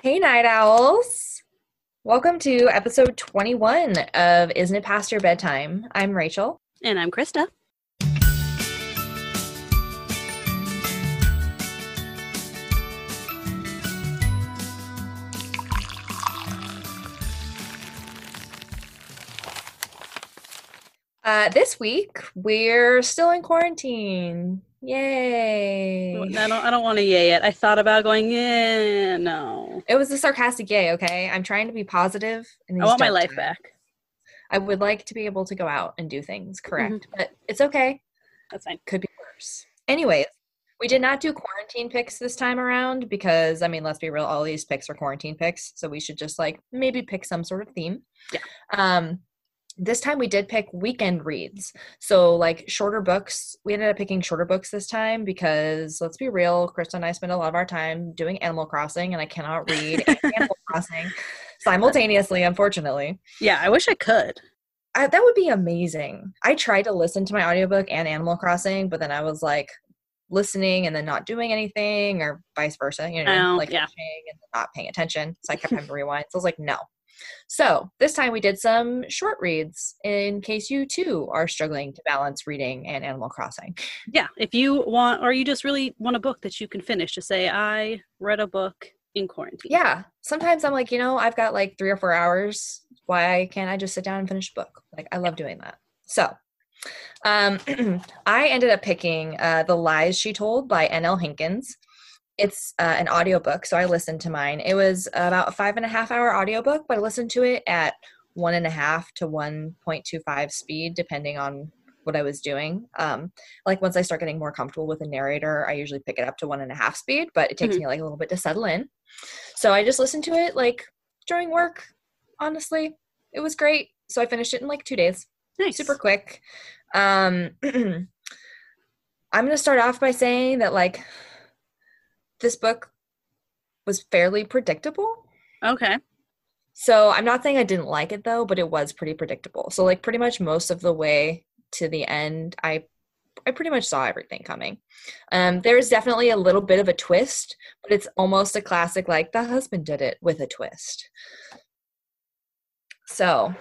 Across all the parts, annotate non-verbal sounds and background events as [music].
Hey, night owls. Welcome to episode 21 of Isn't It Past Your Bedtime? I'm Rachel. And I'm Krista. Uh, this week, we're still in quarantine. Yay. I don't I don't want to yay it. I thought about going, yeah, no. It was a sarcastic yay, okay? I'm trying to be positive. in I want my life times. back. I would like to be able to go out and do things, correct? Mm-hmm. But it's okay. That's fine. Could be worse. Anyways, we did not do quarantine picks this time around because, I mean, let's be real, all these picks are quarantine picks. So we should just like maybe pick some sort of theme. Yeah. Um, this time we did pick weekend reads. So, like shorter books. We ended up picking shorter books this time because, let's be real, Krista and I spend a lot of our time doing Animal Crossing, and I cannot read [laughs] Animal Crossing simultaneously, unfortunately. Yeah, I wish I could. I, that would be amazing. I tried to listen to my audiobook and Animal Crossing, but then I was like listening and then not doing anything or vice versa, you know, Oh, like yeah. and not paying attention. So I kept having [laughs] to rewind. So I was like, no. So this time we did some short reads in case you too are struggling to balance reading and Animal Crossing. Yeah, if you want or you just really want a book that you can finish, to say I read a book in quarantine. Yeah. Sometimes I'm like, you know, I've got like three or four hours. Why can't I just sit down and finish a book? Like, I love doing that. So, um, [clears throat] I ended up picking uh, The Lies She Told by N.L. Hinkens. It's uh, an audiobook, so I listened to mine. It was about a five and a half hour audiobook, but I listened to it at one and a half to 1.25 speed, depending on what I was doing. Um, like once I start getting more comfortable with a narrator, I usually pick it up to one and a half speed, but it takes Mhm. me like a little bit to settle in. So I just listened to it like during work. Honestly, it was great. So I finished it in like two days, Nice. super quick. Um, [clears throat] I'm going to start off by saying that like this book was fairly predictable. Okay. So I'm not saying I didn't like it though, but it was pretty predictable. So like pretty much most of the way to the end, I I pretty much saw everything coming. Um, there's definitely a little bit of a twist, but it's almost a classic like the husband did it with a twist. So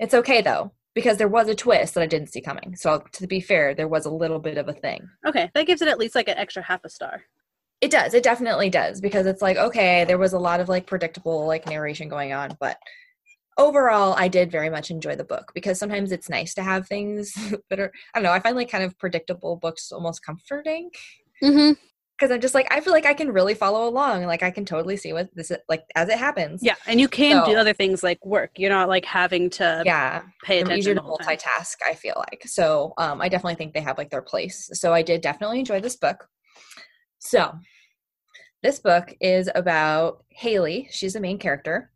it's okay though because there was a twist that I didn't see coming. So to be fair, there was a little bit of a thing. Okay. That gives it at least like an extra half a star. It does. It definitely does because it's like okay, there was a lot of like predictable like narration going on, but overall I did very much enjoy the book because sometimes it's nice to have things [laughs] that are I don't know, I find like kind of predictable books almost comforting Mm-hmm. because I'm just like I feel like I can really follow along, like I can totally see what this is like as it happens. Yeah, and you can do other things like work. You're not like having to Yeah. pay easier attention. to whole time. multitask, I feel like. So um, I definitely think they have like their place. So I did definitely enjoy this book. So this book is about Haley. She's the main character.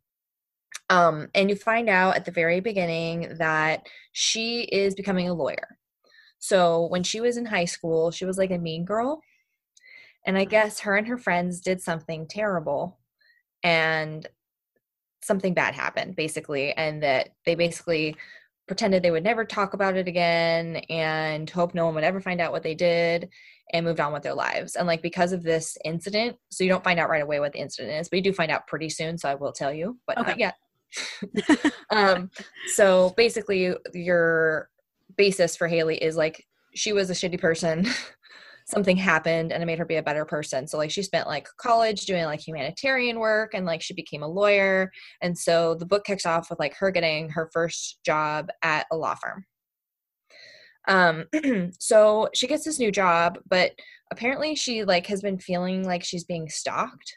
Um, and you find out at the very beginning that she is becoming a lawyer. So when she was in high school, she was like a mean girl. And I guess her and her friends did something terrible. And something bad happened basically and that they basically pretended they would never talk about it again and hope no one would ever find out what they did and moved on with their lives. And like because of this incident so you don't find out right away what the incident is but you do find out pretty soon so i will tell you but not yet. [laughs] [laughs] Um so basically your basis for haley is like she was a shitty person [laughs] something happened and it made her be a better person. So like she spent like college doing like humanitarian work and like she became a lawyer. And so the book kicks off with like her getting her first job at a law firm. Um [clears throat] so she gets this new job but apparently she like has been feeling like she's being stalked.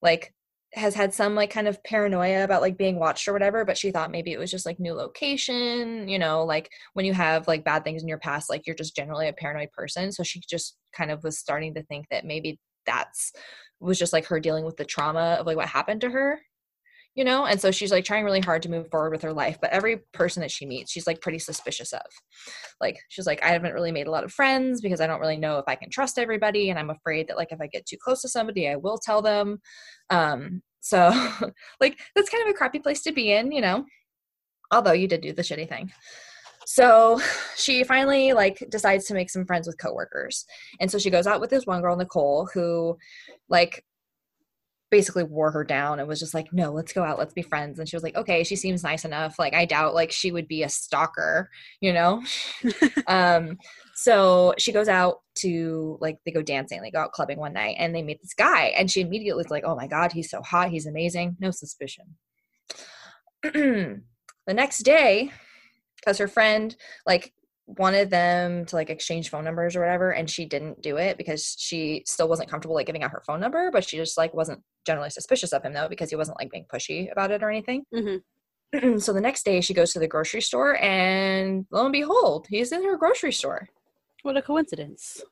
Like has had some like kind of paranoia about like being watched or whatever but she thought maybe it was just like new location you know like when you have like bad things in your past like you're just generally a paranoid person. So she just kind of was starting to think that maybe that's was just like her dealing with the trauma of like what happened to her you know? And so she's like trying really hard to move forward with her life but every person that she meets she's like pretty suspicious of. Like she's like i haven't really made a lot of friends because i don't really know if i can trust everybody and i'm afraid that like if i get too close to somebody i will tell them. Um so [laughs] like that's kind of a crappy place to be in you know? Although you did do the shitty thing. So she finally like decides to make some friends with coworkers. And so she goes out with this one girl nicole who like basically wore her down and was just like, no, let's go out, let's be friends. And she was like, okay, she seems nice enough. Like, I doubt like she would be a stalker, you know? [laughs] um, so she goes out to like they go dancing, they go out clubbing one night and they meet this guy. And she immediately is like, oh my God, he's so hot, he's amazing. No suspicion. [clears throat] the next day, because her friend like wanted them to like exchange phone numbers or whatever and she didn't do it because she still wasn't comfortable like giving out her phone number but she just like wasn't generally suspicious of him though because he wasn't like being pushy about it or anything. Mm-hmm. [clears throat] so the next day she goes to the grocery store and lo and behold he's in her grocery store. What a coincidence.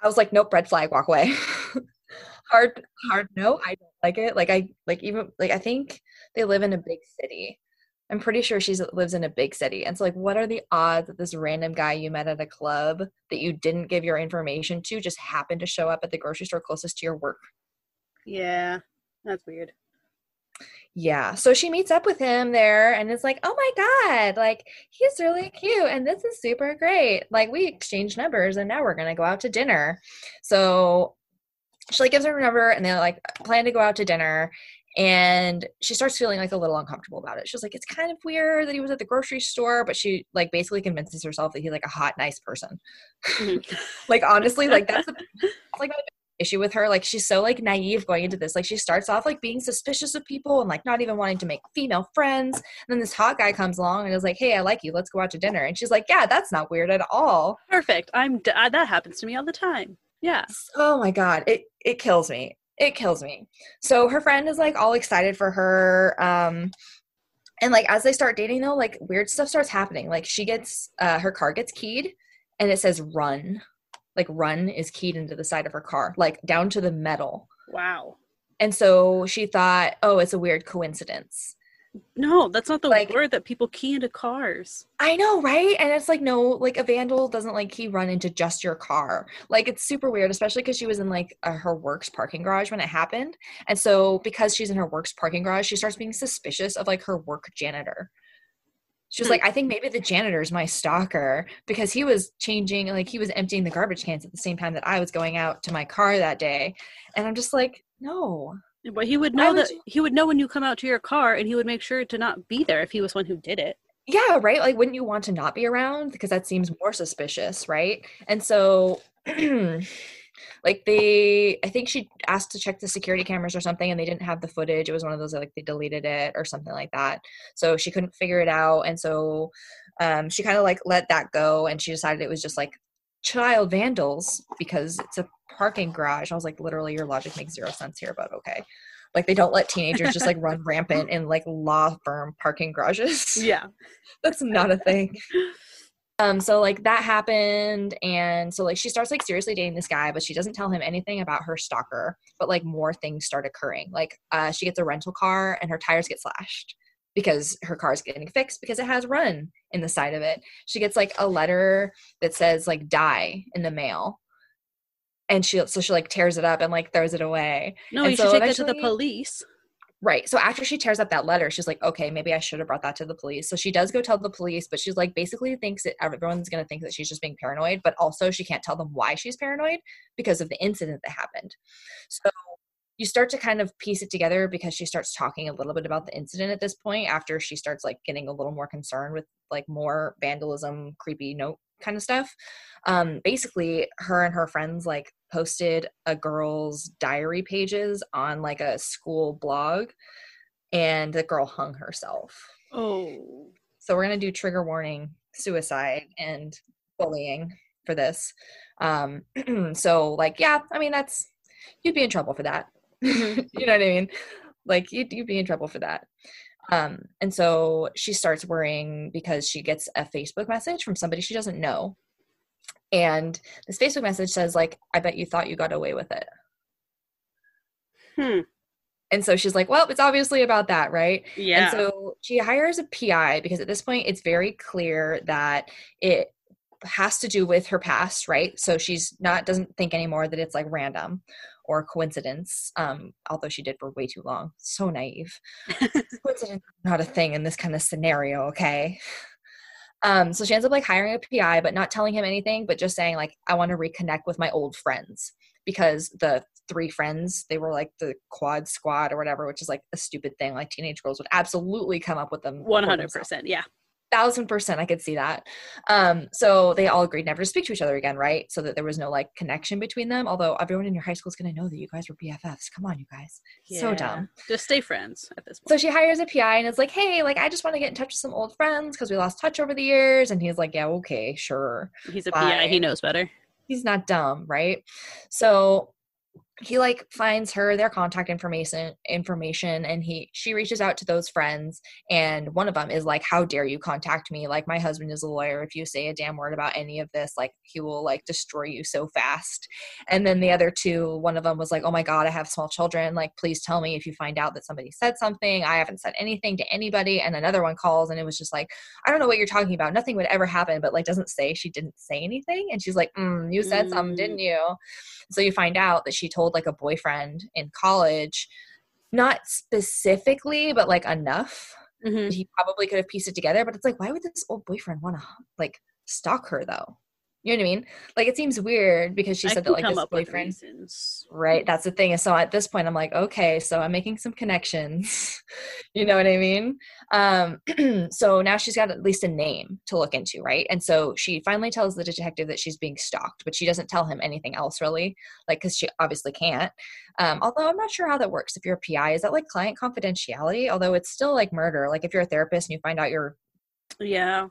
I was like nope red flag walk away. [laughs] Hard hard no i don't like it. Like i like even like i think they live in a big city I'm pretty sure she lives in a big city. And so, like, what are the odds that this random guy you met at a club that you didn't give your information to just happened to show up at the grocery store closest to your work? Yeah, that's weird. Yeah. So she meets up with him there and is like, oh my God, like, he's really cute and this is super great. Like, we exchanged numbers and now we're going to go out to dinner. So she like gives her number and they like plan to go out to dinner and she starts feeling like a little uncomfortable about it. She's like, it's kind of weird that he was at the grocery store, but she like basically convinces herself that he's like a hot, nice person. Mm-hmm. [laughs] like honestly, like that's a, [laughs] like an issue with her. Like she's so like naive going into this. Like she starts off like being suspicious of people and like not even wanting to make female friends. And then this hot guy comes along and is like, hey, I like you. Let's go out to dinner. And she's like, yeah, that's not weird at all. Perfect. I'm d- that happens to me all the time. Yeah. Oh my god, it it kills me it kills me. So her friend is like all excited for her. Um, and like as they start dating though, like weird stuff starts happening. Like she gets uh, her car gets keyed, and it says "run." Like "run" is keyed into the side of her car, like down to the metal. Wow. And so she thought, oh, it's a weird coincidence. No, that's not the like, word that people key into cars. I know, right? And it's like, no, like a vandal doesn't like key run into just your car. Like it's super weird, especially because she was in like a, her work's parking garage when it happened. And so because she's in her work's parking garage, she starts being suspicious of like her work janitor. She was hmm. like, I think maybe the janitor's my stalker because he was changing, like he was emptying the garbage cans at the same time that I was going out to my car that day. And I'm just like, no, but he would know would that you... he would know when you come out to your car and he would make sure to not be there if he was one who did it. Yeah, right? Like wouldn't you want to not be around because that seems more suspicious, right? And so [clears throat] like they I think she asked to check the security cameras or something and they didn't have the footage. It was one of those like they deleted it or something like that. So she couldn't figure it out and so um she kind of like let that go and she decided it was just like child vandals because it's a parking garage. I was like, literally, your logic makes zero sense here, but okay. Like they don't let teenagers just like run [laughs] rampant in like law firm parking garages. Yeah. [laughs] That's not a thing. Um, so like that happened, and so like she starts like seriously dating this guy, but she doesn't tell him anything about her stalker. But like more things start occurring. Like uh, she gets a rental car, and her tires get slashed because her car is getting fixed because it has run in the side of it. She gets like a letter that says like die in the mail and she so she like tears it up and like throws it away. No, and you so should take it to the police. Right. So after she tears up that letter, she's like, okay, maybe I should have brought that to the police. So she does go tell the police, but she's like, basically thinks that everyone's going to think that she's just being paranoid, but also she can't tell them why she's paranoid because of the incident that happened. So you start to kind of piece it together because she starts talking a little bit about the incident at this point after she starts like getting a little more concerned with like more vandalism, creepy note kind of stuff. Um, basically, her and her friends like posted a girl's diary pages on like a school blog, and the girl hung herself. Oh. So we're gonna do trigger warning, suicide, and bullying for this. Um, [clears throat] so like, yeah, I mean that's you'd be in trouble for that. [laughs] You know what I mean? Like you'd, you'd be in trouble for that. Um, and so she starts worrying because she gets a Facebook message from somebody she doesn't know. And this Facebook message says, like, I bet you thought you got away with it. Hmm. And so she's like, well, it's obviously about that, right? Yeah. And so she hires a PI because at this point it's very clear that it has to do with her past, right? So she's not doesn't think anymore that it's like random or coincidence, um, although she did for way too long. So naive. [laughs] coincidence not a thing in this kind of scenario, okay? Um, so she ends up like hiring a PI, but not telling him anything, but just saying like, I want to reconnect with my old friends because the three friends. They were like the quad squad or whatever, which is like a stupid thing. Like teenage girls would absolutely come up with them. 100%. Yeah. Thousand percent i could see that. Um so they all agreed never to speak to each other again right? So that there was no like connection between them although everyone in your high school is going to know that you guys were bffs come on you guys. So dumb. Just stay friends at this point. so she hires a pi and is like hey like i just want to get in touch with some old friends because we lost touch over the years. And he's like yeah okay sure. He's a PI. He knows better. he's not dumb right? So he like finds her their contact information information and he she reaches out to those friends and one of them is like how dare you contact me? Like my husband is a lawyer. If you say a damn word about any of this like he will like destroy you so fast. And then the other two one of them was like oh my god i have small children. Like please tell me if you find out that somebody said something. I haven't said anything to anybody. And another one calls and it was just like i don't know what you're talking about. Nothing would ever happen but like doesn't say she didn't say anything? And she's like mm, you said something Mm. didn't you? So you find out that she told like a boyfriend in college not specifically but like enough Mhm. he probably could have pieced it together but it's like why would this old boyfriend want to like stalk her though you know what i mean? Like it seems weird because she I said that like come this up with boyfriend right that's the thing and so at this point i'm like okay so i'm making some connections. [laughs] You know what i mean? Um [clears throat] so now she's got at least a name to look into right? And so she finally tells the detective that she's being stalked but she doesn't tell him anything else really like because she obviously can't. Um although i'm not sure how that works if you're a pi is that like client confidentiality? Although it's still like murder. Like if you're a therapist and you find out you're Yeah.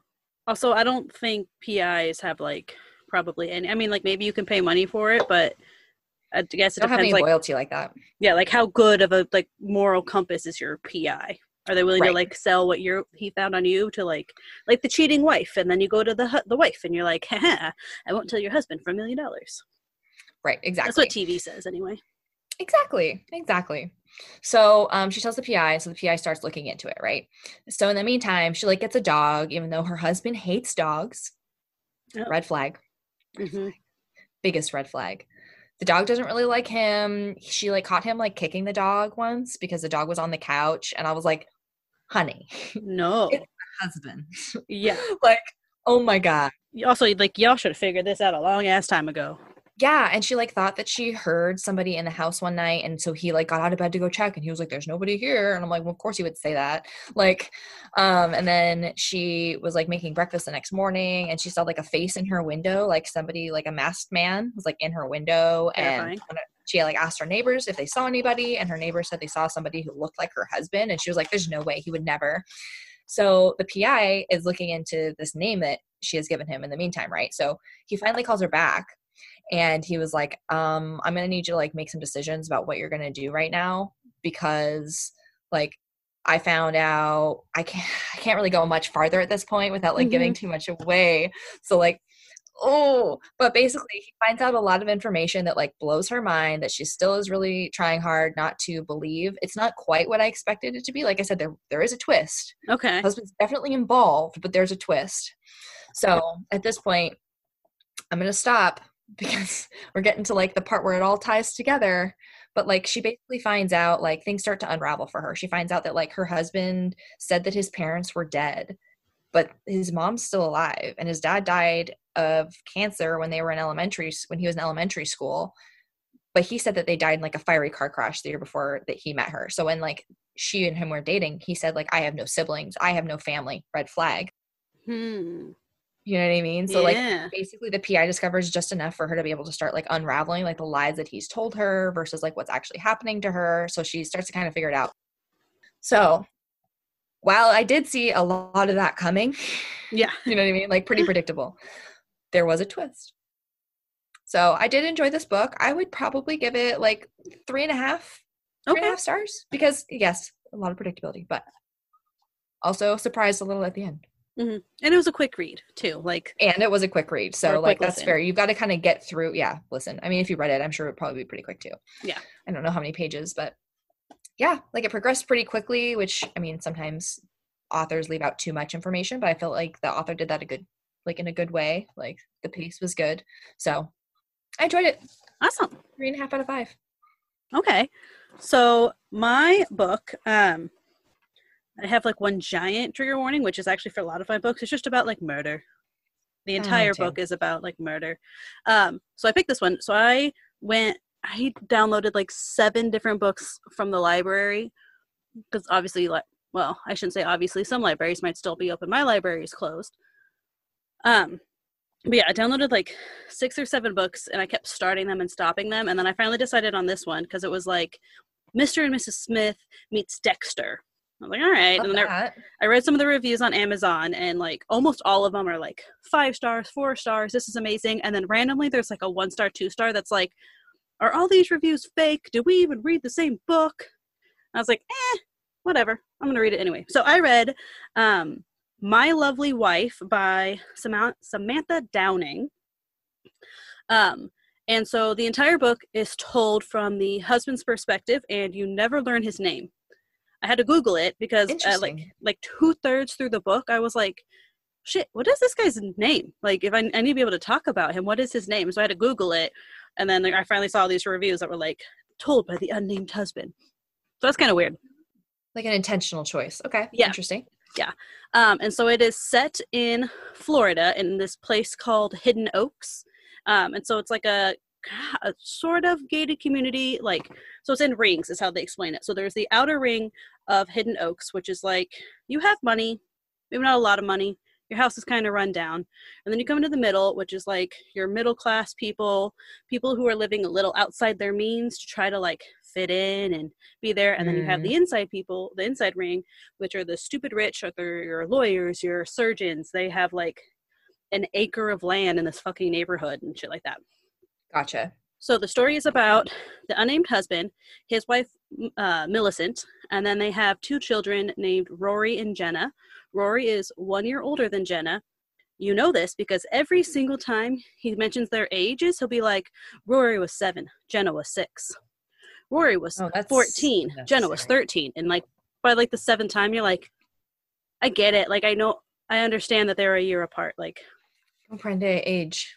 Also, I don't think PIs have like probably any. I mean, like maybe you can pay money for it, but I guess it don't have any depends. Like, loyalty like that yeah, like how good of a like moral compass is your PI? Are they willing to like sell what you're he found on you to like like the cheating wife, and then you go to the the wife and you're like, Haha, [laughs] I won't tell your husband for a million dollars. right exactly That's what TV says anyway. Exactly, exactly. So um, she tells the PI, so the PI starts looking into it, right? So in the meantime, she like gets a dog, even though her husband hates dogs. Oh. Red flag, hmm biggest red flag. The dog doesn't really like him. She like caught him like kicking the dog once because the dog was on the couch, and I was like, "Honey, [laughs] No. Husband, Yeah. [laughs] like, oh my god." Also, like y'all should have figured this out a long ass time ago. Yeah, and she like thought that she heard somebody in the house one night, and so he like got out of bed to go check, and he was like, "There's nobody here," and I'm like, "Well, of course he would say that." Like, um, and then she was like making breakfast the next morning, and she saw like a face in her window, like somebody like a masked man was like in her window, Terrifying. and she like asked her neighbors if they saw anybody, and her neighbors said they saw somebody who looked like her husband, and she was like, "There's no way he would never." So the PI is looking into this name that she has given him in the meantime, right? So he finally calls her back and he was like um i'm gonna need you to like make some decisions about what you're gonna do right now because like i found out i can't [laughs] i can't really go much farther at this point without like giving too much away. So like oh but basically he finds out a lot of information that like blows her mind that she still is really trying hard not to believe. It's not quite what i expected it to be. Like i said there there is a twist. Okay. husband's definitely involved, but there's a twist. So at this point, I'm gonna stop because [laughs] we're getting to like the part where it all ties together. But like she basically finds out like things start to unravel for her. She finds out that like her husband said that his parents were dead, but his mom's still alive, and his dad died of cancer when they were in elementary when he was in elementary school. But he said that they died in like a fiery car crash the year before that he met her. So when like she and him were dating, he said like I have no siblings, I have no family. Red flag. Hmm. You know what I mean? So like basically the PI discovers just enough for her to be able to start like unraveling like the lies that he's told her versus like what's actually happening to her. So she starts to kind of figure it out. So while I did see a lot of that coming, Yeah. [laughs] you know what I mean? Like pretty predictable. There was a twist. So I did enjoy this book. I would probably give it like three and a half, three and a half stars because yes, a lot of predictability, but also surprised a little at the end. And it was a quick read too. Like And it was a quick read. So like that's listen. fair. You've got to kind of get through. Yeah, listen. I mean, if you read it, I'm sure it would probably be pretty quick too. Yeah. I don't know how many pages, but yeah, like it progressed pretty quickly, which I mean, sometimes authors leave out too much information, but I felt like the author did that a good like in a good way. Like the pace was good. So I enjoyed it. awesome. Three and a half out of five. Okay. So my book, um, I have like one giant trigger warning, which is actually for a lot of my books. It's just about like murder. The entire book is about like murder. Um, so I picked this one. So I went I downloaded like seven different books from the library because obviously, like, well, I shouldn't say obviously. Some libraries might still be open. My library is closed. Um, but yeah, I downloaded like six or seven books, and I kept starting them and stopping them, and then I finally decided on this one because it was like Mr. and Mrs. Smith meets Dexter. I was like, all right. Love and then I. I read some of the reviews on Amazon, and like almost all of them are like five stars, four stars. This is amazing. And then randomly, there's like a one star, two star that's like, are all these reviews fake? Do we even read the same book? I was like, eh, whatever. I'm gonna read it anyway. So I read um, My Lovely Wife by Samantha, Samantha Downing. Um, and so the entire book is told from the husband's perspective, and you never learn his name. I had to Google it because uh, like like two thirds through the book, I was like, shit, what is this guy's name? Like, if I, I need to be able to talk about him, what is his name? So I had to Google it. And then like, I finally saw these reviews that were like, told by the unnamed husband. So that's kind of weird. Like an intentional choice. Okay. Yeah. Interesting. Yeah. Um, and so it is set in Florida in this place called Hidden Oaks. Um, and so it's like a, a sort of gated community, like, so it's in rings, is how they explain it. So there's the outer ring of Hidden Oaks, which is like you have money, maybe not a lot of money. Your house is kind of run down. And then you come into the middle, which is like your middle class people, people who are living a little outside their means to try to like fit in and be there. And then you have the mm. inside people, the inside ring, which are the stupid rich, or they're your lawyers, your surgeons. They have like an acre of land in this fucking neighborhood and shit like that. Gotcha. So the story is about the unnamed husband, his wife uh, Millicent, and then they have two children named Rory and Jenna. Rory is one year older than Jenna. You know this because every single time he mentions their ages, he'll be like, Rory was seven, Jenna was six. Rory was Oh, that's 14, Jenna was necessary. 13. And like by like the seventh time, you're like, I get it. Like I know, I understand that they're a year apart. Like Comprende age.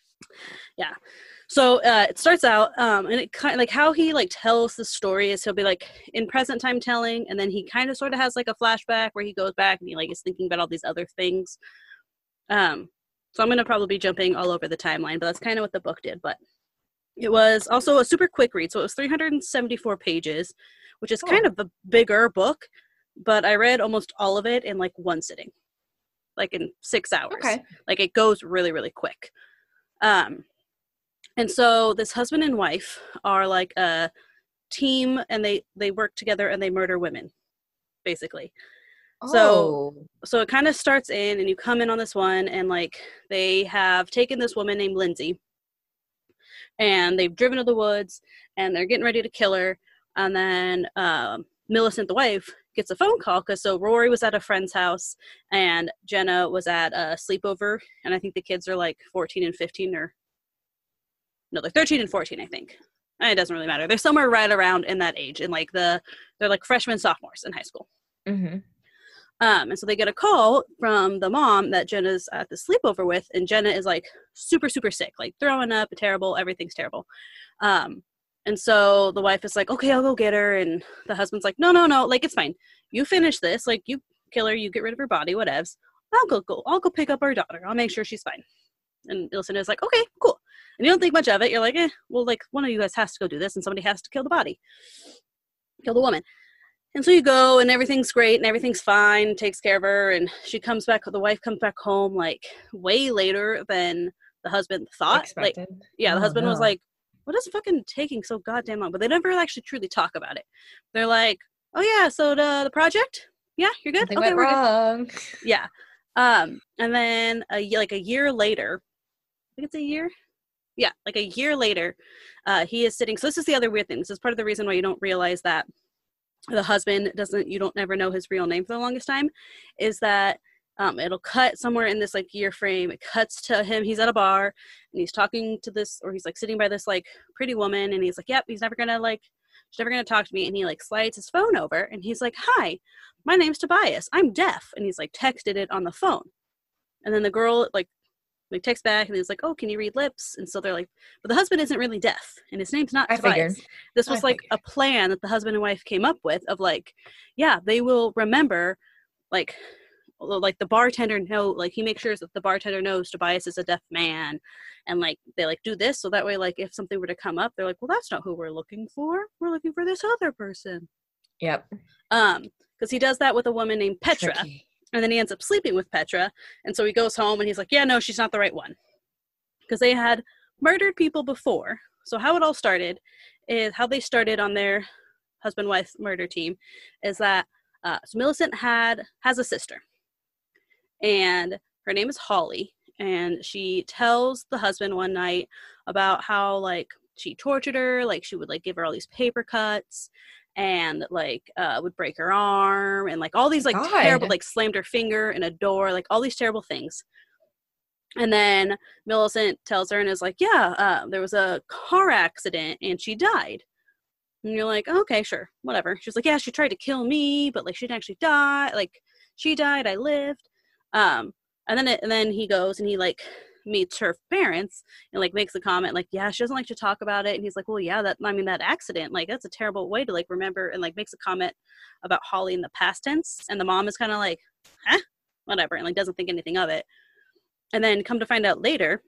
So uh, it starts out um, and it kind of like how he like tells the story is he'll be like in present time telling and then he kind of sort of has like a flashback where he goes back and he like is thinking about all these other things um so i'm gonna probably be jumping all over the timeline but that's kind of what the book did but it was also a super quick read so it was 374 pages which is Oh. kind of a bigger book but i read almost all of it in like one sitting like in six hours Okay. like it goes really really quick um and so this husband and wife are like a team and they they work together and they murder women basically So- Oh. so it kind of starts in and you come in on this one and like they have taken this woman named lindsay and they've driven to the woods and they're getting ready to kill her and then um, millicent the wife gets a phone call because so rory was at a friend's house and jenna was at a sleepover and i think the kids are like 14 and 15 or no they're 13 and 14 i think it doesn't really matter they're somewhere right around in that age in like the they're like freshmen sophomores in high school hmm um, and so they get a call from the mom that Jenna's at the sleepover with, and Jenna is like super, super sick, like throwing up, terrible, everything's terrible. Um, and so the wife is like, okay, I'll go get her. And the husband's like, no, no, no, like it's fine. You finish this, like you kill her, you get rid of her body, whatevs. I'll go, go, I'll go pick up our daughter. I'll make sure she's fine. And Ilson is like, okay, cool. And you don't think much of it. You're like, eh, well, like one of you guys has to go do this, and somebody has to kill the body, kill the woman. And so you go, and everything's great, and everything's fine. Takes care of her, and she comes back. The wife comes back home like way later than the husband thought. Like, yeah, the Oh, husband was like, "What is fucking taking so goddamn long?" But they never actually truly talk about it. They're like, "Oh yeah, so the the project, yeah, you're good. Something okay, went we're good." wrong. Yeah. Um, and then a, like a year later, I think it's a year. Yeah, like a year later, uh, he is sitting. So this is the other weird thing. This is part of the reason why you don't realize that the husband doesn't. You don't never know his real name for the longest time. Is that um, it'll cut somewhere in this like year frame. It cuts to him. He's at a bar and he's talking to this, or he's like sitting by this like pretty woman, and he's like, "Yep, he's never gonna like." She's never gonna talk to me, and he like slides his phone over, and he's like, "Hi, my name's Tobias. I'm deaf. And he's like texted it on the phone. And then the girl like like texts back and he's like, Oh, can you read lips? And so they're like, But the husband isn't really deaf and his name's not I Tobias. figured. This I was like a plan that the husband and wife came up with of like, yeah, they will remember like like the bartender know like he makes sure that the bartender knows Tobias is a deaf man and like they like do this so that way like if something were to come up they're like well that's not who we're looking for we're looking for this other person Yep. um because he does that with a woman named Petra Tricky. And then he ends up sleeping with Petra. And so he goes home and he's like yeah no she's not the right one. Because they had murdered people before. So how it all started is how they started on their husband wife murder team is that uh, so Millicent had has a sister. And her name is Holly. And she tells the husband one night about how like she tortured her like she would like give her all these paper cuts and like uh would break her arm and like all these like God. terrible like slammed her finger in a door like all these terrible things. And then Millicent tells her and is like yeah uh, there was a car accident and she died. And you're like okay sure whatever. She's like yeah she tried to kill me but like she didn't actually die like she died i lived. Um and then it, and then he goes and he like meets her parents and like makes a comment like yeah she doesn't like to talk about it. And he's like well yeah that i mean that accident like that's a terrible way to like remember and like makes a comment about holly in the past tense. And the mom is kind of like huh? Whatever and like doesn't think anything of it. And then come to find out later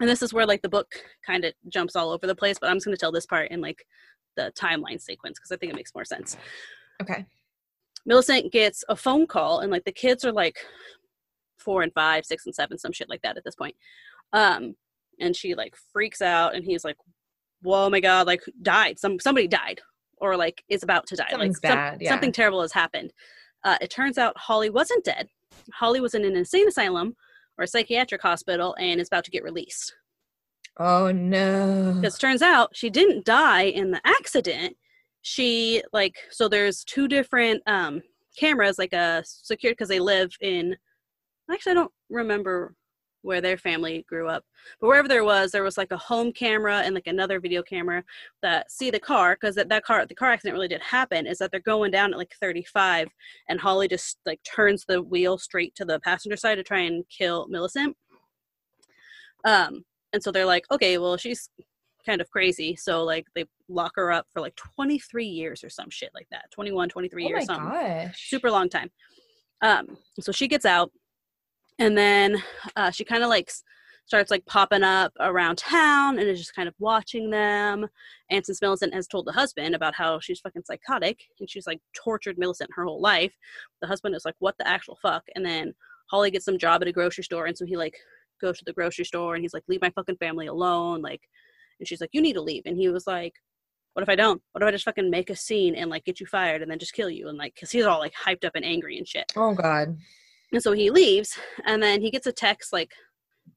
and this is where like the book kind of jumps all over the place but i'm just going to tell this part in like the timeline sequence because i think it makes more sense. Okay. Millicent gets a phone call, and like the kids are like four and five, six and seven, some shit like that at this point. Um, and she like freaks out, and he's like, "Whoa, my god! Like died. Some somebody died, or like is about to die. Something's like some- bad, yeah. something terrible has happened." Uh, it turns out Holly wasn't dead. Holly was in an insane asylum or a psychiatric hospital and is about to get released. Oh no. Because turns out she didn't die in the accident. She like so there's two different um cameras like a secure because they live in actually I don't remember where their family grew up. But wherever there was, there was like a home camera and like another video camera that see the car because that, that car the car accident really did happen is that they're going down at like 35 and Holly just like turns the wheel straight to the passenger side to try and kill Millicent. Um and so they're like, okay, well she's kind of crazy. So like they lock her up for like 23 years or some shit like that. 21, 23 oh years my something gosh. super long time. Um, so she gets out, and then uh, she kind of like starts like popping up around town and is just kind of watching them. And since Millicent has told the husband about how she's fucking psychotic and she's like tortured Millicent her whole life, the husband is like, "What the actual fuck?" And then Holly gets some job at a grocery store, and so he like goes to the grocery store and he's like, "Leave my fucking family alone," like, and she's like, "You need to leave," and he was like. What if I don't? What if I just fucking make a scene and like get you fired and then just kill you and like because he's all like hyped up and angry and shit. Oh god. And so he leaves, and then he gets a text like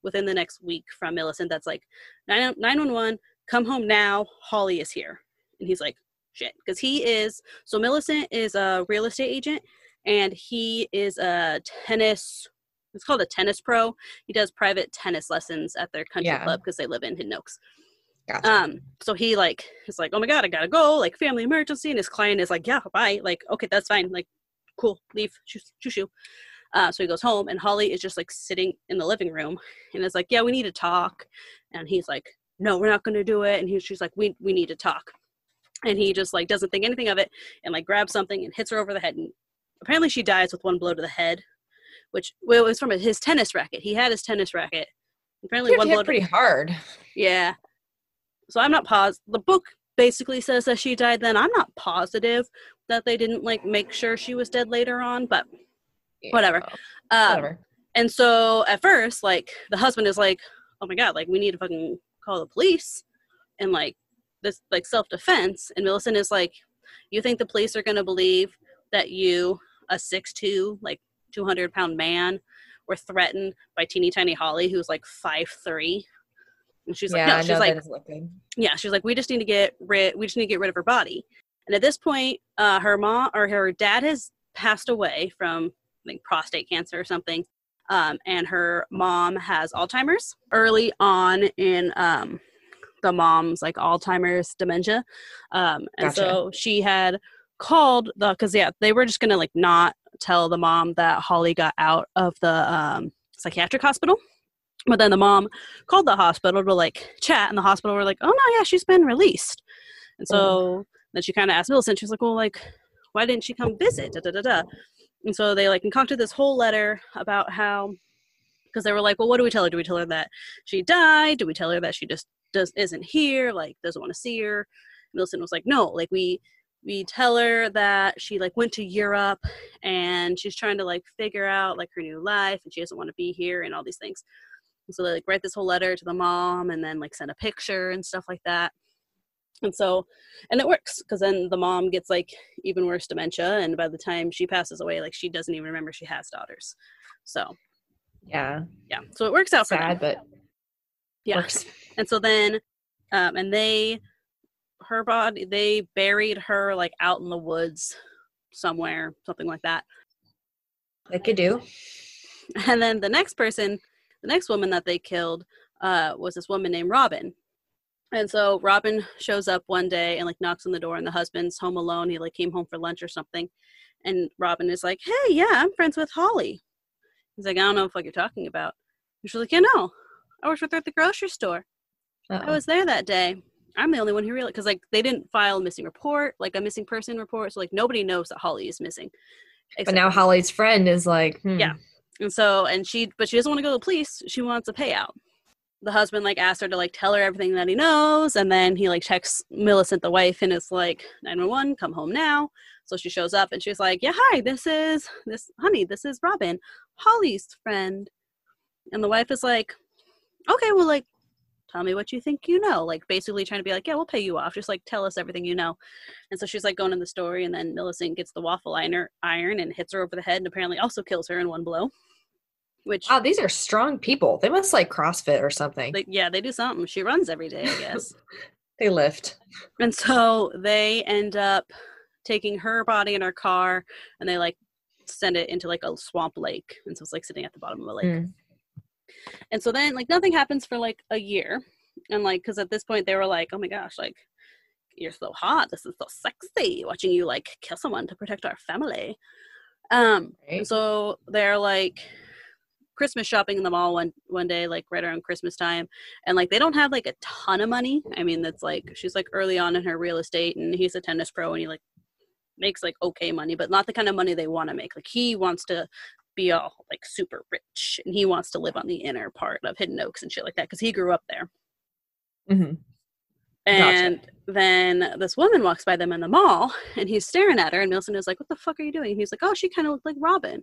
within the next week from Millicent that's like, 9 911, come home now. Holly is here. And he's like, shit. Because he is, so Millicent is a real estate agent, and he is a tennis, it's called a tennis pro. He does private tennis lessons at their country Yeah. club because they live in Hidden Oaks. Gotcha. Um, so he like is like, oh my god, I gotta go, like family emergency, and his client is like, yeah, bye, like okay, that's fine, like cool, leave, shoo shoo. shoo. Uh, so he goes home, and Holly is just like sitting in the living room, and is like, yeah, we need to talk, and he's like, no, we're not gonna do it, and he's she's like, we we need to talk, and he just like doesn't think anything of it, and like grabs something and hits her over the head, and apparently she dies with one blow to the head, which well, it was from his tennis racket. He had his tennis racket. Apparently, one blow. to- pretty hard. yeah. So I'm not paused. The book basically says that she died then. I'm not positive that they didn't like make sure she was dead later on, but Whatever. Um, Whatever. and so at first, like the husband is like, "Oh my god, like we need to fucking call the police," and like this like self defense. And Millicent is like, "You think the police are gonna believe that you, a six two, like two hundred pound man, were threatened by teeny tiny Holly, who's like five three? And she's yeah, like, "No." She's like, that doesn't look good. yeah she's like we just need to get rid we just need to get rid of her body and at this point uh her mom or her dad has passed away from like prostate cancer or something um and her mom has alzheimer's early on in um the mom's like alzheimer's dementia um and Gotcha. so she had called the because yeah they were just gonna like not tell the mom that holly got out of the um psychiatric hospital but then the mom called the hospital to like chat, and the hospital were like, "Oh no, yeah, she's been released." And so then she kind of asked Millicent, she was like, "Well, like, why didn't she come visit?" Da da da da. And so they like concocted this whole letter about how, because they were like, well, what do we tell her? Do we tell her that she died? Do we tell her that she just does isn't here, like doesn't want to see her? Millicent was like, no, like we we tell her that she like went to Europe and she's trying to like figure out like her new life and she doesn't want to be here and all these things. And so they like write this whole letter to the mom and then like send a picture and stuff like that. And so, and it works because then the mom gets like even worse dementia, and by the time she passes away, like she doesn't even remember she has daughters. So, Yeah. yeah, so it works out for them. Sad, but Yeah, works. and so then, um, and they, her body, they buried her like out in the woods somewhere, something like that. Like you do. And then the next person, the next woman that they killed, uh, was this woman named Robin. And so Robin shows up one day and like knocks on the door, and the husband's home alone. He like came home for lunch or something, and Robin is like, "Hey, yeah, I'm friends with Holly." He's like, "I don't know what you're talking about." And she's like, "Yeah, know I worked with her at the grocery store. I Uh-oh. was there that day. I'm the only one who realized because like they didn't file a missing report, like a missing person report, so like nobody knows that Holly is missing. But now Holly's friend is like, hmm, Yeah. And so, and she, but she doesn't want to go to the police. She wants a payout. The husband like asked her to like tell her everything that he knows, and then he like texts Millicent, the wife, and it's like 911, come home now. So she shows up and she's like, yeah, hi, this is this honey, this is Robin, Holly's friend. And the wife is like, okay, well, like, tell me what you think you know. Like basically trying to be like, yeah, we'll pay you off. Just like tell us everything you know. And so she's like going in the story, and then Millicent gets the waffle iron, iron and hits her over the head, and apparently also kills her in one blow. Which, Wow, these are strong people. They must like CrossFit or something. like, yeah, they do something. She runs every day, I guess. [laughs] they lift. and so they end up taking her body in her car, and they like send it into like a swamp lake, and so it's like sitting at the bottom of a lake. Mm. And so then like nothing happens for like a year. And like cuz at this point they were like, "Oh my gosh, like you're so hot. This is so sexy watching you like kill someone to protect our family." Um and so they're like Christmas shopping in the mall one one day like right around Christmas time and like they don't have like a ton of money. I mean, that's like she's like early on in her real estate and he's a tennis pro and he like makes like okay money, but not the kind of money they want to make. Like he wants to be all like super rich and he wants to live on the inner part of Hidden Oaks and shit like that because he grew up there. Mhm. And then this woman walks by them in the mall and he's staring at her and Millicent is like, What the fuck are you doing? And he's like, Oh, she kind of looked like Robin.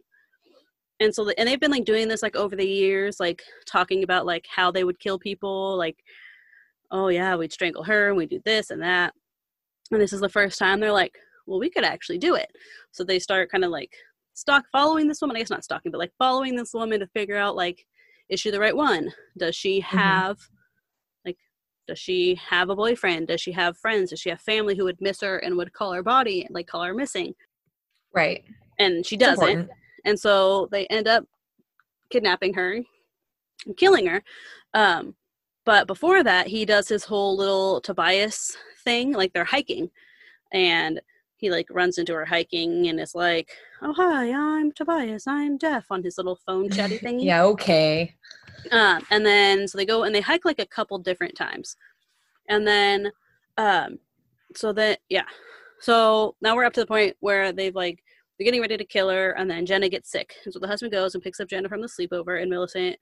And so, the, and they've been like doing this like over the years, like talking about like how they would kill people, like, oh yeah, we'd strangle her and we do this and that. And this is the first time they're like, well, we could actually do it. So they start kind of like stalk following this woman. I guess not stalking, but like following this woman to figure out like, is she the right one? Does she mm-hmm. have like does she have a boyfriend? Does she have friends? Does she have family who would miss her and would call her body, like call her missing? Right. And she doesn't. And so they end up kidnapping her and killing her. Um, but before that, he does his whole little Tobias thing, like they're hiking. And he like runs into her hiking and is like, Oh hi, I'm Tobias, I'm deaf on his little phone chatty [laughs] thingy. Yeah, okay. Um, and then so they go and they hike like a couple different times. And then um so that yeah. So now we're up to the point where they've like they're getting ready to kill her and then Jenna gets sick. And so the husband goes and picks up Jenna from the sleepover and Millicent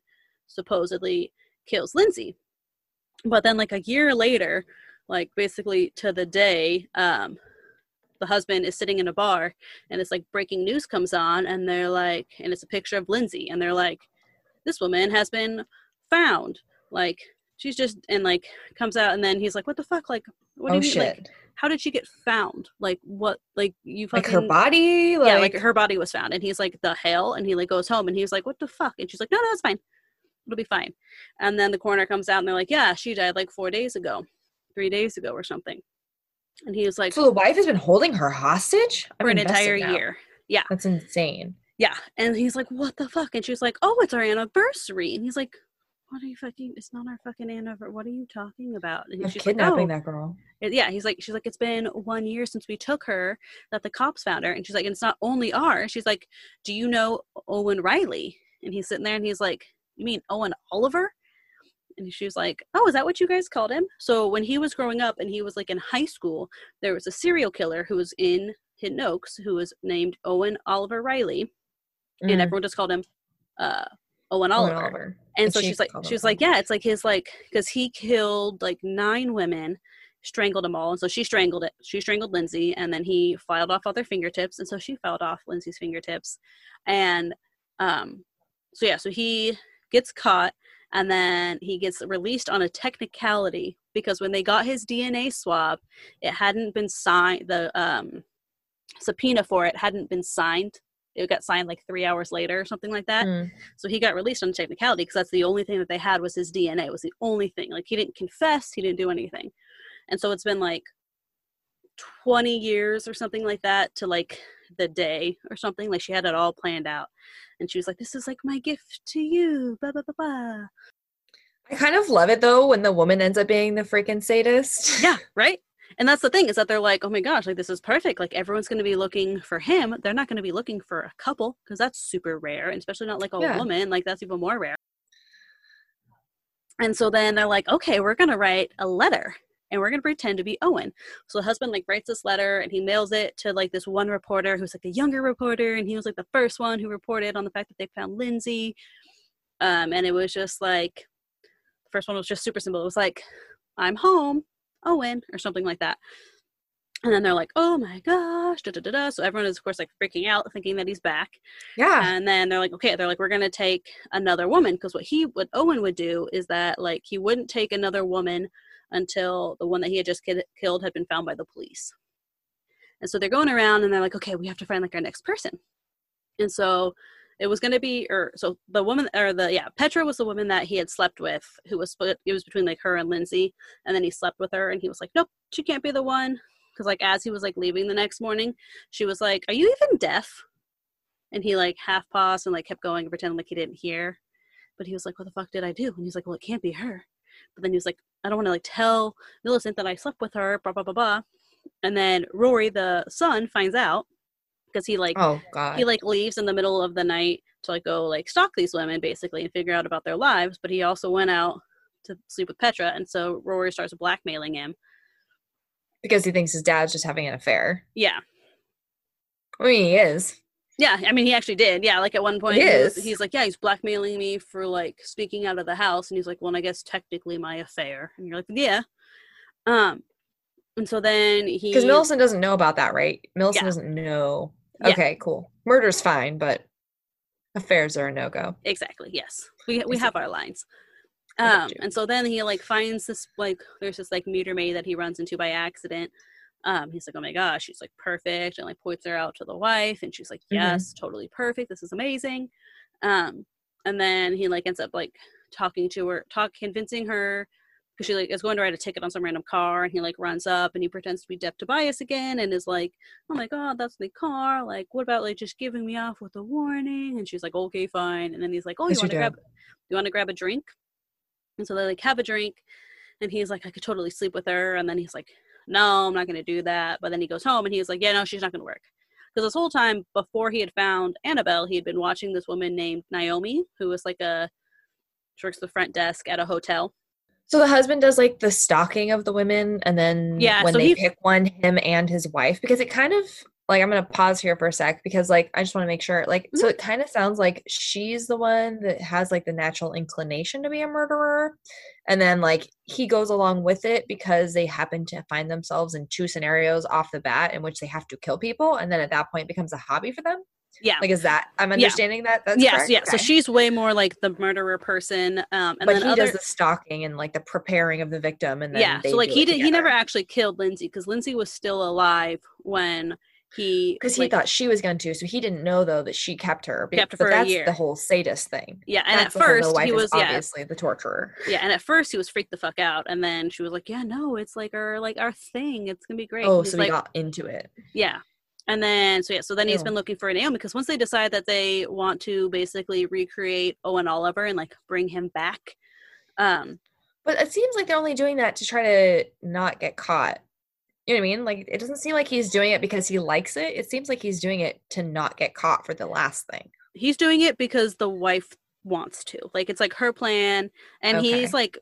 supposedly kills Lindsay. But then like a year later, like basically to the day, um the husband is sitting in a bar and it's like breaking news comes on and they're like and it's a picture of Lindsay and they're like this woman has been found like she's just and like comes out and then he's like what the fuck like what do oh you mean shit. like how did she get found like what like you Like, fucking her body? Like, yeah like her body was found and he's like the hell and he like goes home and he's like what the fuck and she's like no no it's fine it'll be fine and then the coroner comes out and they're like yeah she died like four days ago three days ago or something and he was like so the wife has been holding her hostage I'm for an entire now. year yeah That's insane. Yeah. And he's like, what the fuck? And she's like, oh, it's our anniversary. And he's like, what are you fucking, it's not our fucking anniversary. What are you talking about? And she's like, kidnapping oh. that girl. Yeah. He's like, she's like, it's been one year since we took her that the cops found her. And she's like, and it's not only ours. She's like, do you know Owen Riley? And he's sitting there and he's like, you mean Owen Oliver? And she's like, oh, is that what you guys called him? So when he was growing up and he was like in high school, there was a serial killer who was in Hidden Oaks, who was named Owen Oliver Riley, and Mm, everyone just called him uh, Owen Owen Oliver. Oliver. And And so she's like, she was like, yeah, it's like his like, because he killed like nine women, strangled them all, and so she strangled it. She strangled Lindsay, and then he filed off all their fingertips, and so she filed off Lindsay's fingertips, and um, so yeah, so he gets caught, and then he gets released on a technicality because when they got his DNA swab, it hadn't been signed. The um, subpoena for it hadn't been signed. It got signed like three hours later or something like that. Mm. So he got released on technicality because that's the only thing that they had was his DNA. Was the only thing. Like he didn't confess. He didn't do anything. And so it's been like 20 years or something like that to like the day or something. Like she had it all planned out. And she was like, "This is like my gift to you." Blah blah blah blah. I kind of love it though when the woman ends up being the freaking sadist. Yeah, right. And that's the thing is that they're like, "Oh my gosh, like this is perfect. Like everyone's going to be looking for him. They're not going to be looking for a couple because that's super rare, and especially not like a Yeah. woman. Like that's even more rare." And so then they're like, "Okay, we're going to write a letter." And we're gonna pretend to be Owen. So the husband like writes this letter and he mails it to like this one reporter who's like a younger reporter, and he was like the first one who reported on the fact that they found Lindsay. Um, and it was just like the first one was just super simple. It was like, I'm home, Owen, or something like that. And then they're like, oh my gosh, da da da da. So everyone is, of course, like freaking out, thinking that he's back. Yeah. And then they're like, okay, they're like, we're gonna take another woman because what he, what Owen would do is that like he wouldn't take another woman until the one that he had just kid- killed had been found by the police. And so they're going around and they're like, okay, we have to find like our next person. And so it was going to be, or so the woman, or the, yeah, Petra was the woman that he had slept with, who was split, it was between like her and Lindsay. And then he slept with her and he was like, nope, she can't be the one. Cause like as he was like leaving the next morning, she was like, are you even deaf? And he like half paused and like kept going and pretending like he didn't hear. But he was like, what the fuck did I do? And he's like, well, it can't be her. But then he was like, I don't want to like tell Millicent that I slept with her, blah, blah, blah, blah. And then Rory, the son, finds out because he like oh God. he like leaves in the middle of the night to like go like stalk these women basically and figure out about their lives but he also went out to sleep with petra and so rory starts blackmailing him because he thinks his dad's just having an affair. yeah I mean, he is. yeah i mean he actually did yeah like at one point He he was- he's like yeah he's blackmailing me for like sneaking out of the house and he's like well i guess technically my affair and you're like yeah um and so then he Because Millicent doesn't know about that, right? Millicent Yeah. doesn't know. Yeah. Okay, cool. Murder's fine, but affairs are a no go. Exactly. Yes, we we have our lines. Um, and so then he like finds this like there's this like meter maid that he runs into by accident. Um, he's like, oh my gosh, she's like perfect, and like points her out to the wife, and she's like, Mhm. yes, totally perfect. This is amazing. Um, and then he like ends up like talking to her, talk convincing her because she like is going to write a ticket on some random car, and he like runs up and he pretends to be Deaf Tobias again, and is like, oh my god, that's the car. Like, what about like just giving me off with a warning? And she's like, okay, fine. And then he's like, oh, you want to grab, you want to grab a drink? And so they like have a drink, and he's like, I could totally sleep with her. And then he's like, no, I'm not gonna do that. But then he goes home and he's like, yeah, no, she's not gonna work. Because this whole time before he had found Annabelle, he had been watching this woman named Naomi, who was like a she works the front desk at a hotel. So the husband does like the stalking of the women, and then Yeah, when so they he- pick one, him and his wife, because it kind of like I'm gonna pause here for a sec because like I just want to make sure like Mm-hmm. so it kind of sounds like she's the one that has like the natural inclination to be a murderer, and then like he goes along with it because they happen to find themselves in two scenarios off the bat in which they have to kill people, and then at that point it becomes a hobby for them. Yeah. Like is that I'm Yeah. understanding that? That's yes, correct? yeah. So she's way more like the murderer person. Um, and but then he other, does the stalking and like the preparing of the victim, and then yeah. So like he did, he never actually killed Lindsay because Lindsay was still alive when he because he thought she was going to, so he didn't know though that she kept her. Kept her but for a that's year. the whole sadist thing. yeah. And That's at first he was yeah obviously the torturer. yeah. And at first he was freaked the fuck out, and then she was like, yeah, no, it's like our like our thing. It's gonna be great. Oh, so like, he got into it. Yeah. And then so yeah, so then he's been looking for Naomi because once they decide that they want to basically recreate Owen Oliver and like bring him back, um, But it seems like they're only doing that to try to not get caught. You know what I mean? Like it doesn't seem like he's doing it because he likes it. It seems like he's doing it to not get caught for the last thing. he's doing it because the wife wants to. Like it's like her plan, and he's like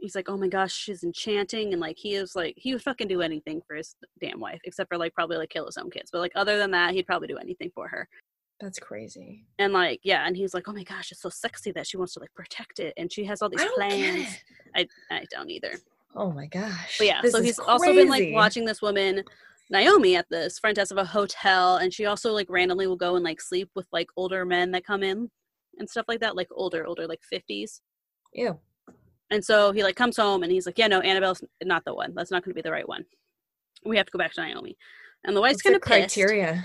he's like, oh my gosh, she's enchanting, and like he is like he would fucking do anything for his damn wife, except for like probably like kill his own kids. But like other than that, he'd probably do anything for her. That's crazy. And like yeah, and he's like, oh my gosh, it's so sexy that she wants to like protect it, and she has all these I plans. I I don't either. Oh my gosh. But yeah, This so he's also been like watching this woman, Naomi, at this front desk of a hotel, and she also like randomly will go and like sleep with like older men that come in and stuff like that, like older, older, like fifties. Ew. And so he like comes home and he's like, yeah, no, Annabelle's not the one. That's not going to be the right one. We have to go back to Naomi. And the wife's kind of criteria.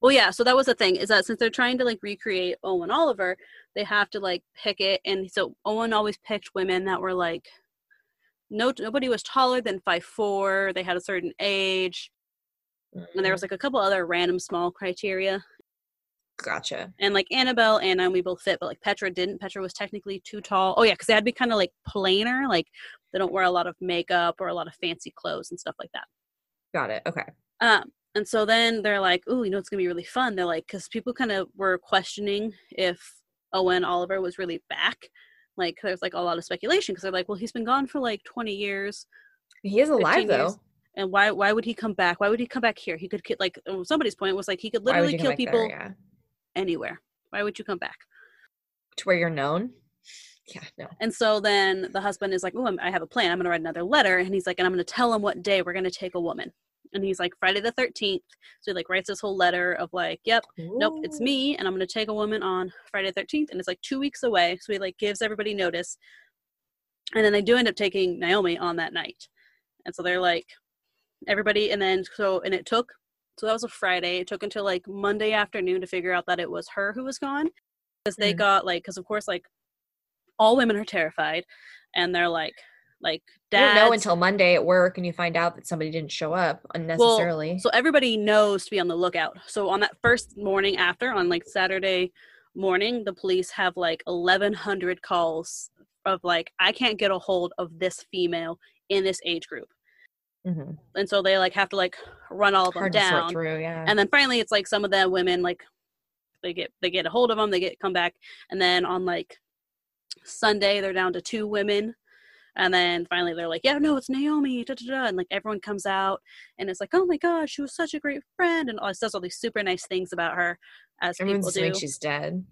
Well, yeah. So that was the thing is that since they're trying to like recreate Owen Oliver, they have to like pick it. And so Owen always picked women that were like, no, nobody was taller than five four. They had a certain age, and there mm. was like a couple other random small criteria. Gotcha. And like Annabelle and Naomi both fit, but like Petra didn't. Petra was technically too tall. Oh yeah, because they had to be kind of like plainer. Like they don't wear a lot of makeup or a lot of fancy clothes and stuff like that. Got it. Okay. Um, and so then they're like, "Oh, you know, it's gonna be really fun." They're like, because people kind of were questioning if Owen Oliver was really back. Like, there's like a lot of speculation because they're like, "Well, he's been gone for like 20 years, He is alive 15 years. though. and why why would he come back? Why would he come back here? He could like oh, somebody's point was like he could literally kill people there, yeah. Anywhere. Why would you come back?" To where you're known. Yeah. No. And so then the husband is like, "Oh, I have a plan. I'm going to write another letter." And he's like, "And I'm going to tell him what day we're going to take a woman." And he's like, "Friday the 13th." So he like writes this whole letter of like, "Yep, nope, it's me, and I'm going to take a woman on Friday the 13th." And it's like two weeks away, so he like gives everybody notice. And then they do end up taking Naomi on that night, and so they're like, everybody, and then so and it took. So that was a Friday. It took until like Monday afternoon to figure out that it was her who was gone, because they Mhm. got like, because of course like all women are terrified and they're like like dad. You don't know until Monday at work and you find out that somebody didn't show up unnecessarily. so everybody knows to be on the lookout so on that first morning after on like saturday morning the police have like 1100 calls of like i can't get a hold of this female in this age group Mhm. and so they like have to like run all of them Hard sort down through. Yeah. and then finally it's like some of the women like they get they get a hold of them they get come back and then on like sunday they're down to two women and then finally they're like yeah no it's naomi da, da, da. and like everyone comes out and it's like oh my gosh she was such a great friend and all says all these super nice things about her as Everyone's people do she's dead.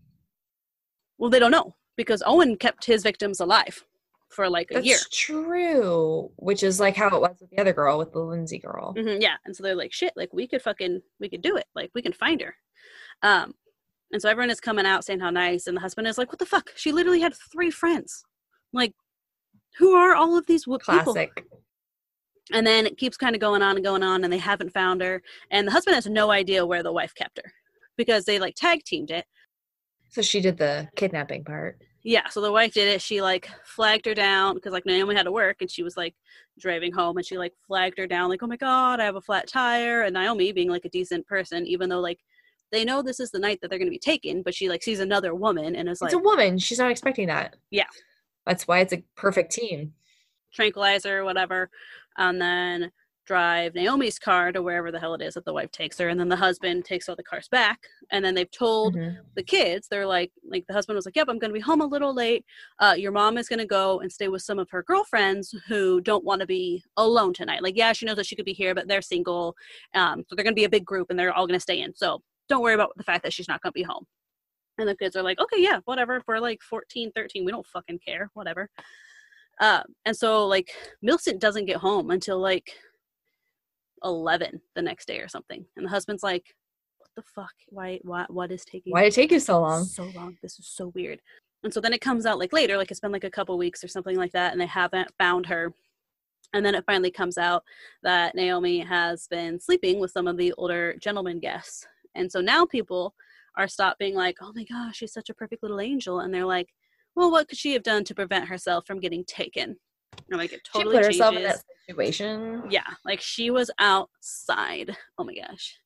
well they don't know because owen kept his victims alive for like a That's year true. Which is like how it was with the other girl, with the Lindsay girl. Mhm, yeah and so they're like shit like we could fucking we could do it like we can find her um and so everyone is coming out saying how nice and the husband is like what the fuck she literally had three friends like who are all of these people Classic. and then it keeps kind of going on and going on and they haven't found her and the husband has no idea where the wife kept her because they like tag teamed it So she did the kidnapping part. Yeah so the wife did it she like flagged her down because like naomi had to work and she was like driving home and she like flagged her down like oh my god i have a flat tire and naomi being like a decent person even though like they know this is the night that they're going to be taken but she like sees another woman and is like It's a woman. She's not expecting that. Yeah. That's why it's a perfect team. tranquilizer whatever and then drive naomi's car to wherever the hell it is that the wife takes her and then the husband takes all the cars back and then they've told Mhm. the kids they're like like the husband was like yep i'm gonna be home a little late. Uh, your mom is gonna go and stay with some of her girlfriends who don't want to be alone tonight. Like yeah she knows that she could be here but they're single um, so they're gonna be a big group and they're all gonna stay in so don't worry about the fact that she's not gonna be home. And the kids are like okay yeah whatever if we're like 14 13 we don't fucking care whatever. Um, and so like millicent doesn't get home until like 11 the next day or something and the husband's like what the fuck why why what is taking Why did it take you so long? so long. This is so weird. And so then it comes out like later, like it's been like a couple weeks or something like that, and they haven't found her. And then it finally comes out that Naomi has been sleeping with some of the older gentlemen guests. And so now people are stopped being like, oh my gosh, she's such a perfect little angel. And they're like, well, what could she have done to prevent herself from getting taken? And like it totally she put herself in changes. that situation. Yeah, like she was outside. Oh my gosh.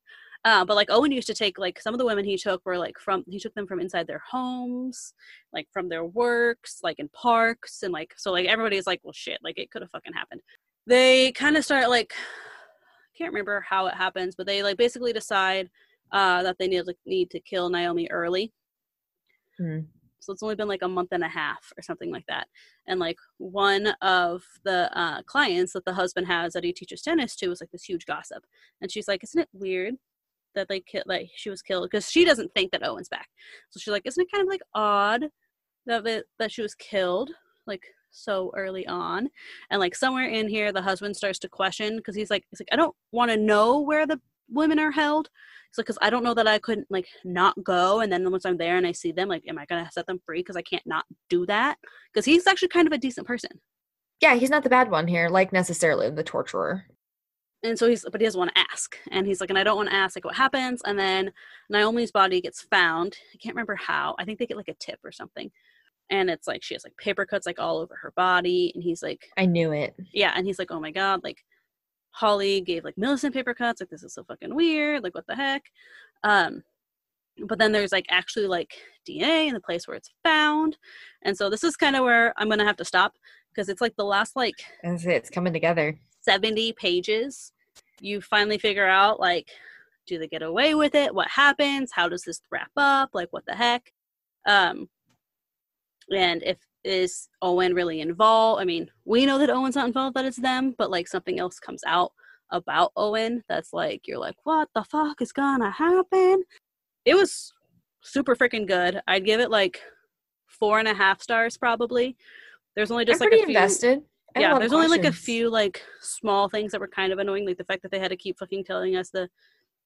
Uh, but like Owen used to take like some of the women he took were like from he took them from inside their homes, like from their works, like in parks, and like so like everybody's like, well, shit, like it could have fucking happened. They kind of start like, I [sighs] can't remember how it happens, but they like basically decide uh, that they need like, need to kill Naomi early. Hmm. So it's only been like a month and a half or something like that. And like one of the uh, clients that the husband has that he teaches tennis to was like this huge gossip, and she's like, "Isn't it weird that they ki- like she was killed because she doesn't think that Owen's back. So she's like, isn't it kind of like odd that it, that she was killed like so early on? And like somewhere in here, the husband starts to question because he's like, he's like, I don't want to know where the women are held. Like, because I don't know that I couldn't like not go, and then once I'm there and I see them, like, am I gonna set them free? Because I can't not do that. Because he's actually kind of a decent person. Yeah, he's not the bad one here, like necessarily the torturer. and so he's but he doesn't want to ask and he's like and i don't want to ask like what happens and then naomi's body gets found i can't remember how i think they get like a tip or something and it's like she has like paper cuts like all over her body and he's like I knew it. yeah and he's like oh my god like holly gave like millicent paper cuts like this is so fucking weird like what the heck? Um but then there's like actually like dna in the place where it's found. And so this is kind of where i'm gonna have to stop because it's like the last like That's. It's coming together. 70 pages. You finally figure out like do they get away with it? What happens? How does this wrap up? Like what the heck? Um and if is owen really involved? I mean we know that owen's not involved that it's them but like something else comes out about owen that's like you're like what the fuck is gonna happen? It was super freaking good. I'd give it like four and a half stars probably. There's only just I'm like a few invested. Yeah, there's only like a few like small things that were kind of annoying, like the fact that they had to keep fucking telling us the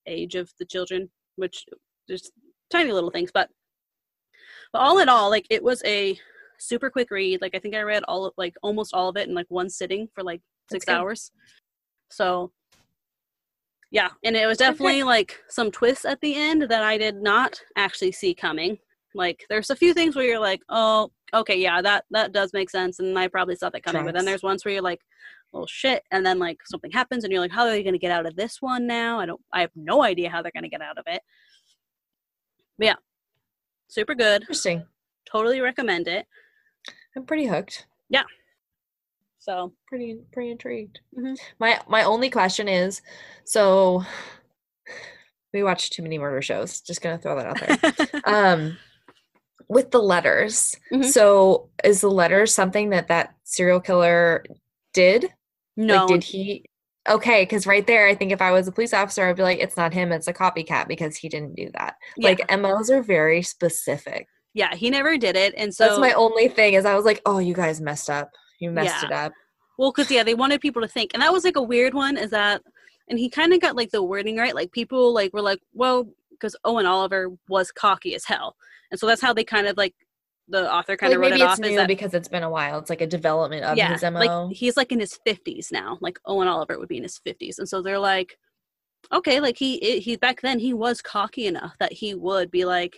age of the children, which just tiny little things, but but all in all, like it was a super quick read. Like I think I read all of like almost all of it in like one sitting for like six hours. So yeah, and it was Okay. definitely like some twists at the end that I did not actually see coming. Like there's a few things where you're like, oh, okay, yeah, that that does make sense, and I probably saw that coming. But then there's ones where you're like, well, shit, and then like something happens, and you're like, how are they going to get out of this one now? I don't, I have no idea how they're going to get out of it. But yeah, super good. Interesting. Totally recommend it. I'm pretty hooked. Yeah. So Pretty pretty intrigued. Mhm. My my only question is, so we watch too many murder shows. Just gonna throw that out there. [laughs] um, with the letters. Mhm. So is the letter something that that serial killer did? no, Like, did he? Okay, because right there, I think if I was a police officer, I'd be like, it's not him, it's a copycat because he didn't do that. yeah, Like MOs are very specific. Yeah, he never did it, and so That's my only thing. Is I was like, oh, you guys messed up. You messed Yeah. it up. Well, because yeah, they wanted people to think, and that was like a weird one. Is that, and he kind of got like the wording right. Like people like were like, well, because Owen Oliver was cocky as hell, and so that's how they kind of like the author kind Like of wrote maybe it it's off. Is new that because it's been a while. It's like a development of yeah, his MO. like he's like in his fifties now. Like Owen Oliver would be in his fifties, and so they're like, okay, like he he back then he was cocky enough that he would be like,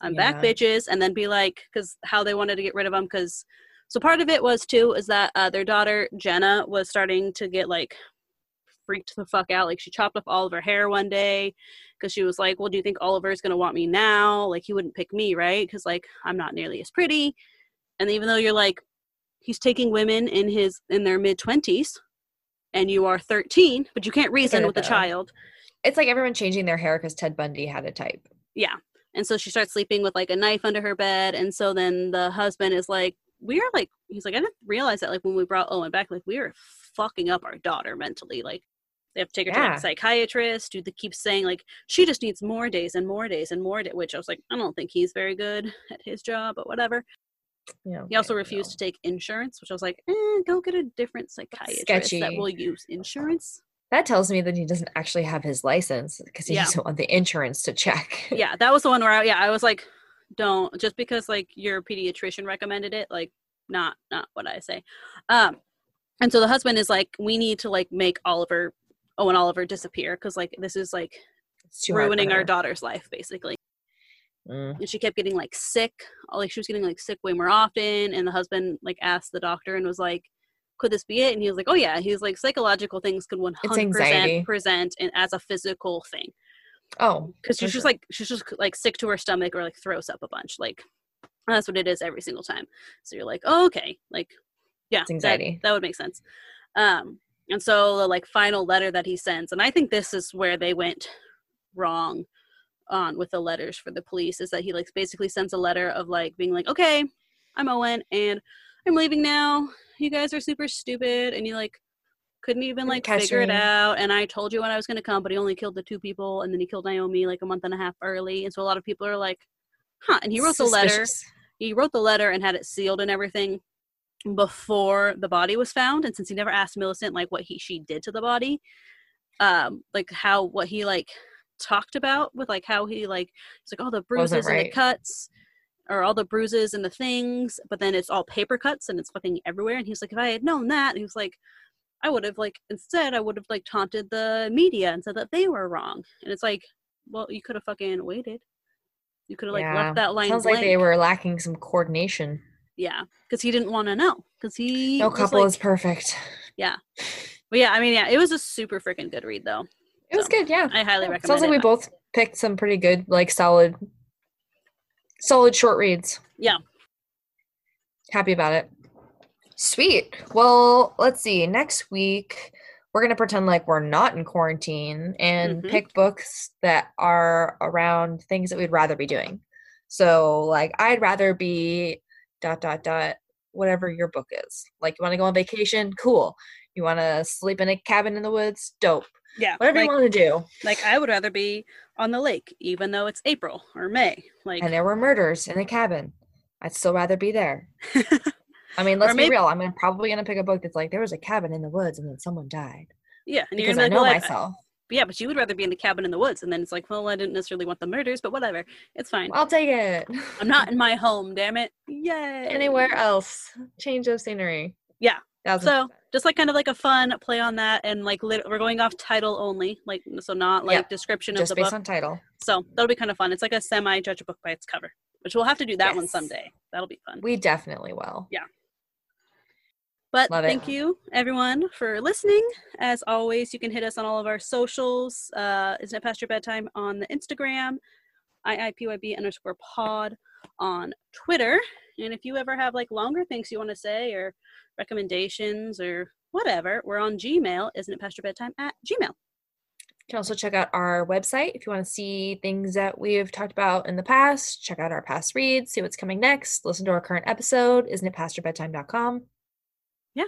I'm back, bitches, and then be like, because how they wanted to get rid of him, because so part of it was too is that uh, their daughter Jenna was starting to get like freaked the fuck out. Like she chopped off all of her hair one day because she was like, "Well, do you think Oliver's gonna want me now? Like he wouldn't pick me, right? Because like I'm not nearly as pretty." And even though you're like, he's taking women in his in their mid twenties, and you are 13, but you can't reason it, with a child. it's like everyone changing their hair because Ted Bundy had a type. Yeah. And so she starts sleeping with like a knife under her bed. And so then the husband is like, we are like, he's like, I didn't realize that like when we brought Owen back, like we were fucking up our daughter mentally. Like they have to take her to like a psychiatrist who keeps saying like she just needs more days and more days and more days, which I was like, I don't think he's very good [laughs] at his job, but whatever. Know, He also refused to take insurance, which I was like, eh, go get a different psychiatrist that will use insurance. That tells me that he doesn't actually have his license because he Yeah. doesn't want the insurance to check. [laughs] yeah, that was the one where I, yeah, I was like, don't just because like your pediatrician recommended it, like not not what I say. Um, and so the husband is like, we need to like make Oliver, Owen Oliver disappear because like this is like It's too hard for ruining our daughter's life basically. Mm. And she kept getting like sick, like she was getting like sick way more often. And the husband like asked the doctor and was like, could this be it? And he was like, oh yeah. He was like, psychological things could 100% present in, as a physical thing Oh, because she's just like she's just like sick to her stomach or like throws up a bunch like that's what it is every single time so you're like oh, okay like yeah It's that- anxiety. that, would make sense um and so the like final letter that he sends and i think this is where they went wrong on with the letters for the police is that he like basically sends a letter of like being like, okay, I'm Owen and I'm leaving now. You guys are super stupid, and you like couldn't even like Catch figure it out. And I told you when I was gonna come, but he only killed the two people, and then he killed Naomi like a month and a half early. And so a lot of people are like, huh. And he wrote the letter he wrote the letter and had it sealed and everything before the body was found and since he never asked millicent like what he she did to the body um like how what he like talked about with like how he like it's like all the bruises and the cuts or all the bruises and the things but then it's all paper cuts and it's fucking everywhere and he's like if i had known that he was like i would have like instead i would have like taunted the media and said that they were wrong and it's like well you could have fucking waited you could have like Yeah. left that line Sounds blank. like they were lacking some coordination. Yeah, because he didn't want to know. Because he No couple like- is perfect. Yeah, but yeah, I mean, yeah, it was a super freaking good read though. It was good, yeah. I highly Yeah, recommend Sounds like it. we both picked some pretty good, like solid, solid short reads. Yeah. Happy about it. Sweet. Well, let's see. Next week, we're going to pretend like we're not in quarantine and Mhm. pick books that are around things that we'd rather be doing. So, like, I'd rather be dot, dot, dot, whatever your book is. Like, you want to go on vacation? Cool. You want to sleep in a cabin in the woods? Dope. Yeah, Whatever like, you want to do. like I would rather be on the lake, even though it's April or May. Like, and there were murders in a cabin. I'd still rather be there. [laughs] I mean, let's maybe- be real. I'm gonna, probably gonna pick a book that's like there was a cabin in the woods and then someone died yeah, and you're because I know like, well, I- myself. yeah, but you would rather be in the cabin in the woods, and then it's like, well, I didn't necessarily want the murders, but whatever, it's fine. I'll take it. I'm not in [laughs] my home, damn it. Yay. anywhere else. Change of scenery. Yeah. Thousand So percent. just like kind of like a fun play on that, and like lit- we're going off title only, like so not like Yeah, description of just the based book. on title. So that'll be kind of fun. It's like a semi judge a book by its cover, which we'll have to do that one someday. That'll be fun. We definitely will. Yeah. But Love it. thank you everyone for listening. As always, you can hit us on all of our socials. Uh, Isn't it past your bedtime on the Instagram, IIPYB underscore pod on Twitter. And if you ever have like longer things you want to say or recommendations or whatever, we're on Gmail. Isn't it past your bedtime at Gmail? You can also check out our website if you want to see things that we've talked about in the past. Check out our past reads, see what's coming next. Listen to our current episode. Isn't it past your bedtime.com? Yeah.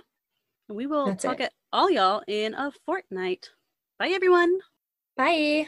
And we will That's talk it. at all y'all in a fortnight. Bye everyone. Bye.